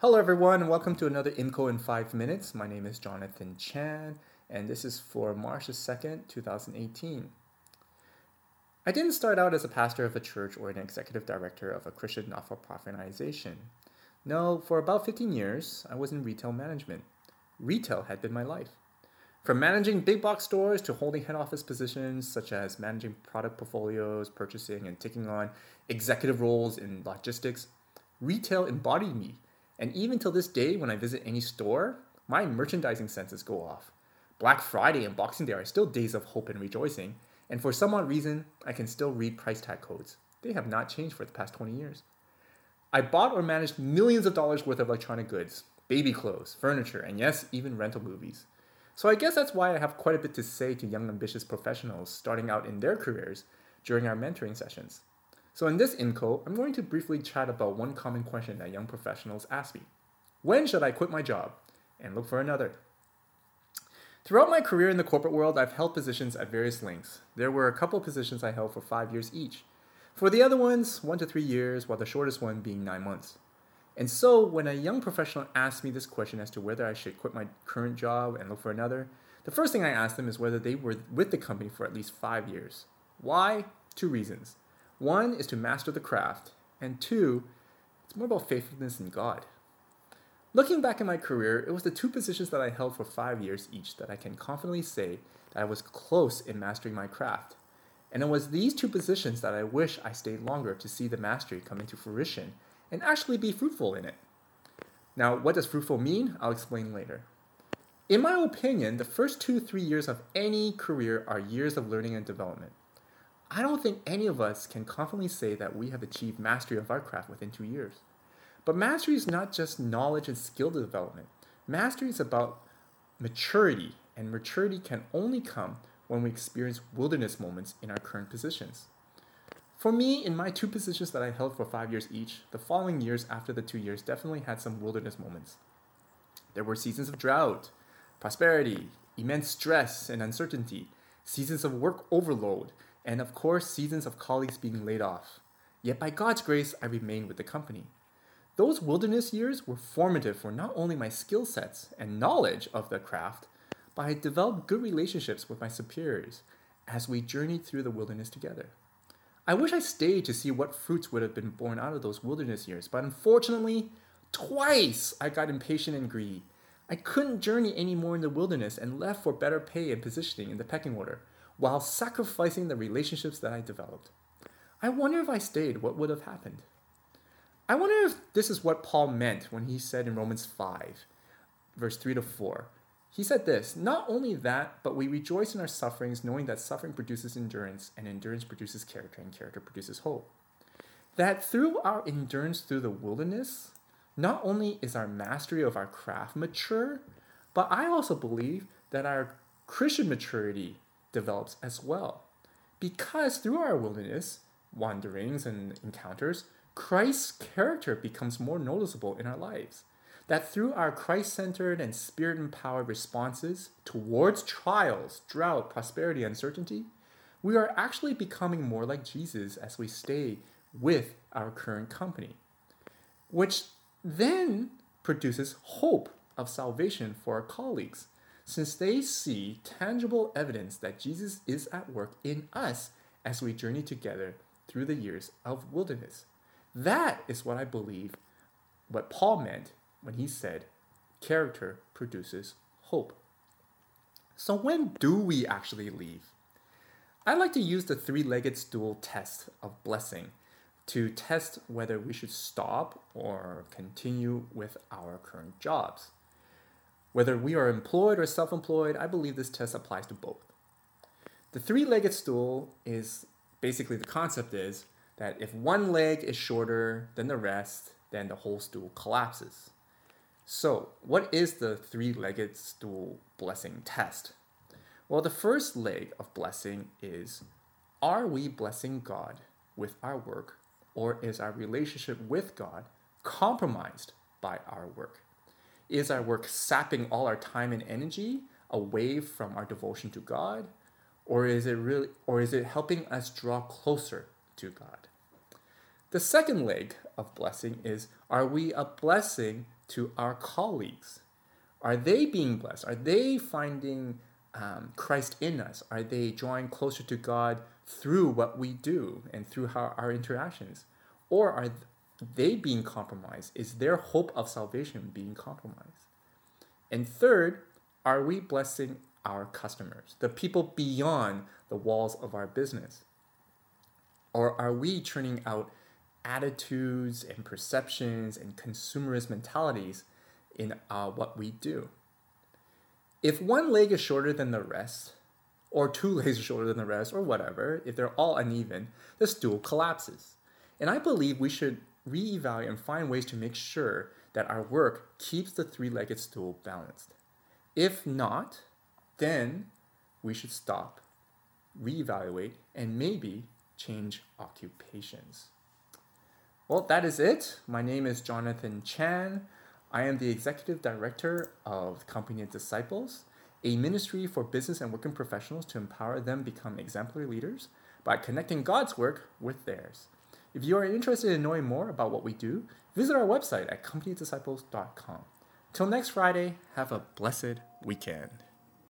Hello, everyone, and welcome to another IMCO in five minutes. My name is Jonathan Chan, and this is for March 2nd, 2018. I didn't start out as a pastor of a church or an executive director of a Christian not for profit organization. No, for about 15 years, I was in retail management. Retail had been my life. From managing big box stores to holding head office positions such as managing product portfolios, purchasing, and taking on executive roles in logistics, retail embodied me. And even till this day, when I visit any store, my merchandising senses go off. Black Friday and Boxing Day are still days of hope and rejoicing, and for some odd reason, I can still read price tag codes. They have not changed for the past 20 years. I bought or managed millions of dollars worth of electronic goods, baby clothes, furniture, and yes, even rental movies. So I guess that's why I have quite a bit to say to young ambitious professionals starting out in their careers during our mentoring sessions. So in this IMCO, I'm going to briefly chat about one common question that young professionals ask me. When should I quit my job and look for another? Throughout my career in the corporate world, I've held positions at various lengths. There were a couple positions I held for five years each. For the other ones, one to three years, while the shortest one being nine months. And so, when a young professional asks me this question as to whether I should quit my current job and look for another, the first thing I ask them is whether they were with the company for at least five years. Why? Two reasons. One is to master the craft, and two, it's more about faithfulness in God. Looking back in my career, it was the two positions that I held for five years each that I can confidently say that I was close in mastering my craft. And it was these two positions that I wish I stayed longer to see the mastery come into fruition and actually be fruitful in it. Now, what does fruitful mean? I'll explain later. In my opinion, the first two, three years of any career are years of learning and development. I don't think any of us can confidently say that we have achieved mastery of our craft within two years. But mastery is not just knowledge and skill development. Mastery is about maturity, and maturity can only come when we experience wilderness moments in our current positions. For me, in my two positions that I held for five years each, the following years after the two years definitely had some wilderness moments. There were seasons of drought, prosperity, immense stress and uncertainty, seasons of work overload, and of course, seasons of colleagues being laid off. Yet by God's grace, I remained with the company. Those wilderness years were formative for not only my skill sets and knowledge of the craft, but I developed good relationships with my superiors as we journeyed through the wilderness together. I wish I stayed to see what fruits would have been born out of those wilderness years, but unfortunately, twice I got impatient and greedy. I couldn't journey anymore in the wilderness and left for better pay and positioning in the pecking order, while sacrificing the relationships that I developed. I wonder if I stayed, what would have happened? I wonder if this is what Paul meant when he said in Romans 5, verse 3 to 4, he said this Not only that, but we rejoice in our sufferings, knowing that suffering produces endurance, and endurance produces character, and character produces hope. That through our endurance through the wilderness, not only is our mastery of our craft mature, but I also believe that our Christian maturity develops as well. Because through our wilderness, wanderings, and encounters, Christ's character becomes more noticeable in our lives that through our Christ centered and spirit empowered responses towards trials, drought, prosperity, uncertainty, we are actually becoming more like Jesus as we stay with our current company, which then produces hope of salvation for our colleagues, since they see tangible evidence that Jesus is at work in us as we journey together through the years of wilderness. That is what I believe what Paul meant when he said, character produces hope. So, when do we actually leave? I like to use the three legged stool test of blessing to test whether we should stop or continue with our current jobs. Whether we are employed or self employed, I believe this test applies to both. The three legged stool is basically the concept is that if one leg is shorter than the rest, then the whole stool collapses. So, what is the three legged stool blessing test? Well, the first leg of blessing is Are we blessing God with our work, or is our relationship with God compromised by our work? Is our work sapping all our time and energy away from our devotion to God, or is it really or is it helping us draw closer to God? The second leg of blessing is Are we a blessing to our colleagues? Are they being blessed? Are they finding um, Christ in us? Are they drawing closer to God through what we do and through how, our interactions? Or are they being compromised? Is their hope of salvation being compromised? And third, are we blessing our customers, the people beyond the walls of our business? Or are we turning out attitudes and perceptions and consumerist mentalities in uh, what we do? If one leg is shorter than the rest, or two legs are shorter than the rest, or whatever, if they're all uneven, the stool collapses. And I believe we should reevaluate and find ways to make sure that our work keeps the three legged stool balanced. If not, then we should stop, reevaluate, and maybe change occupations. Well, that is it. My name is Jonathan Chan. I am the executive director of Company of Disciples, a ministry for business and working professionals to empower them become exemplary leaders by connecting God's work with theirs. If you are interested in knowing more about what we do, visit our website at companydisciples.com. Till next Friday, have a blessed weekend.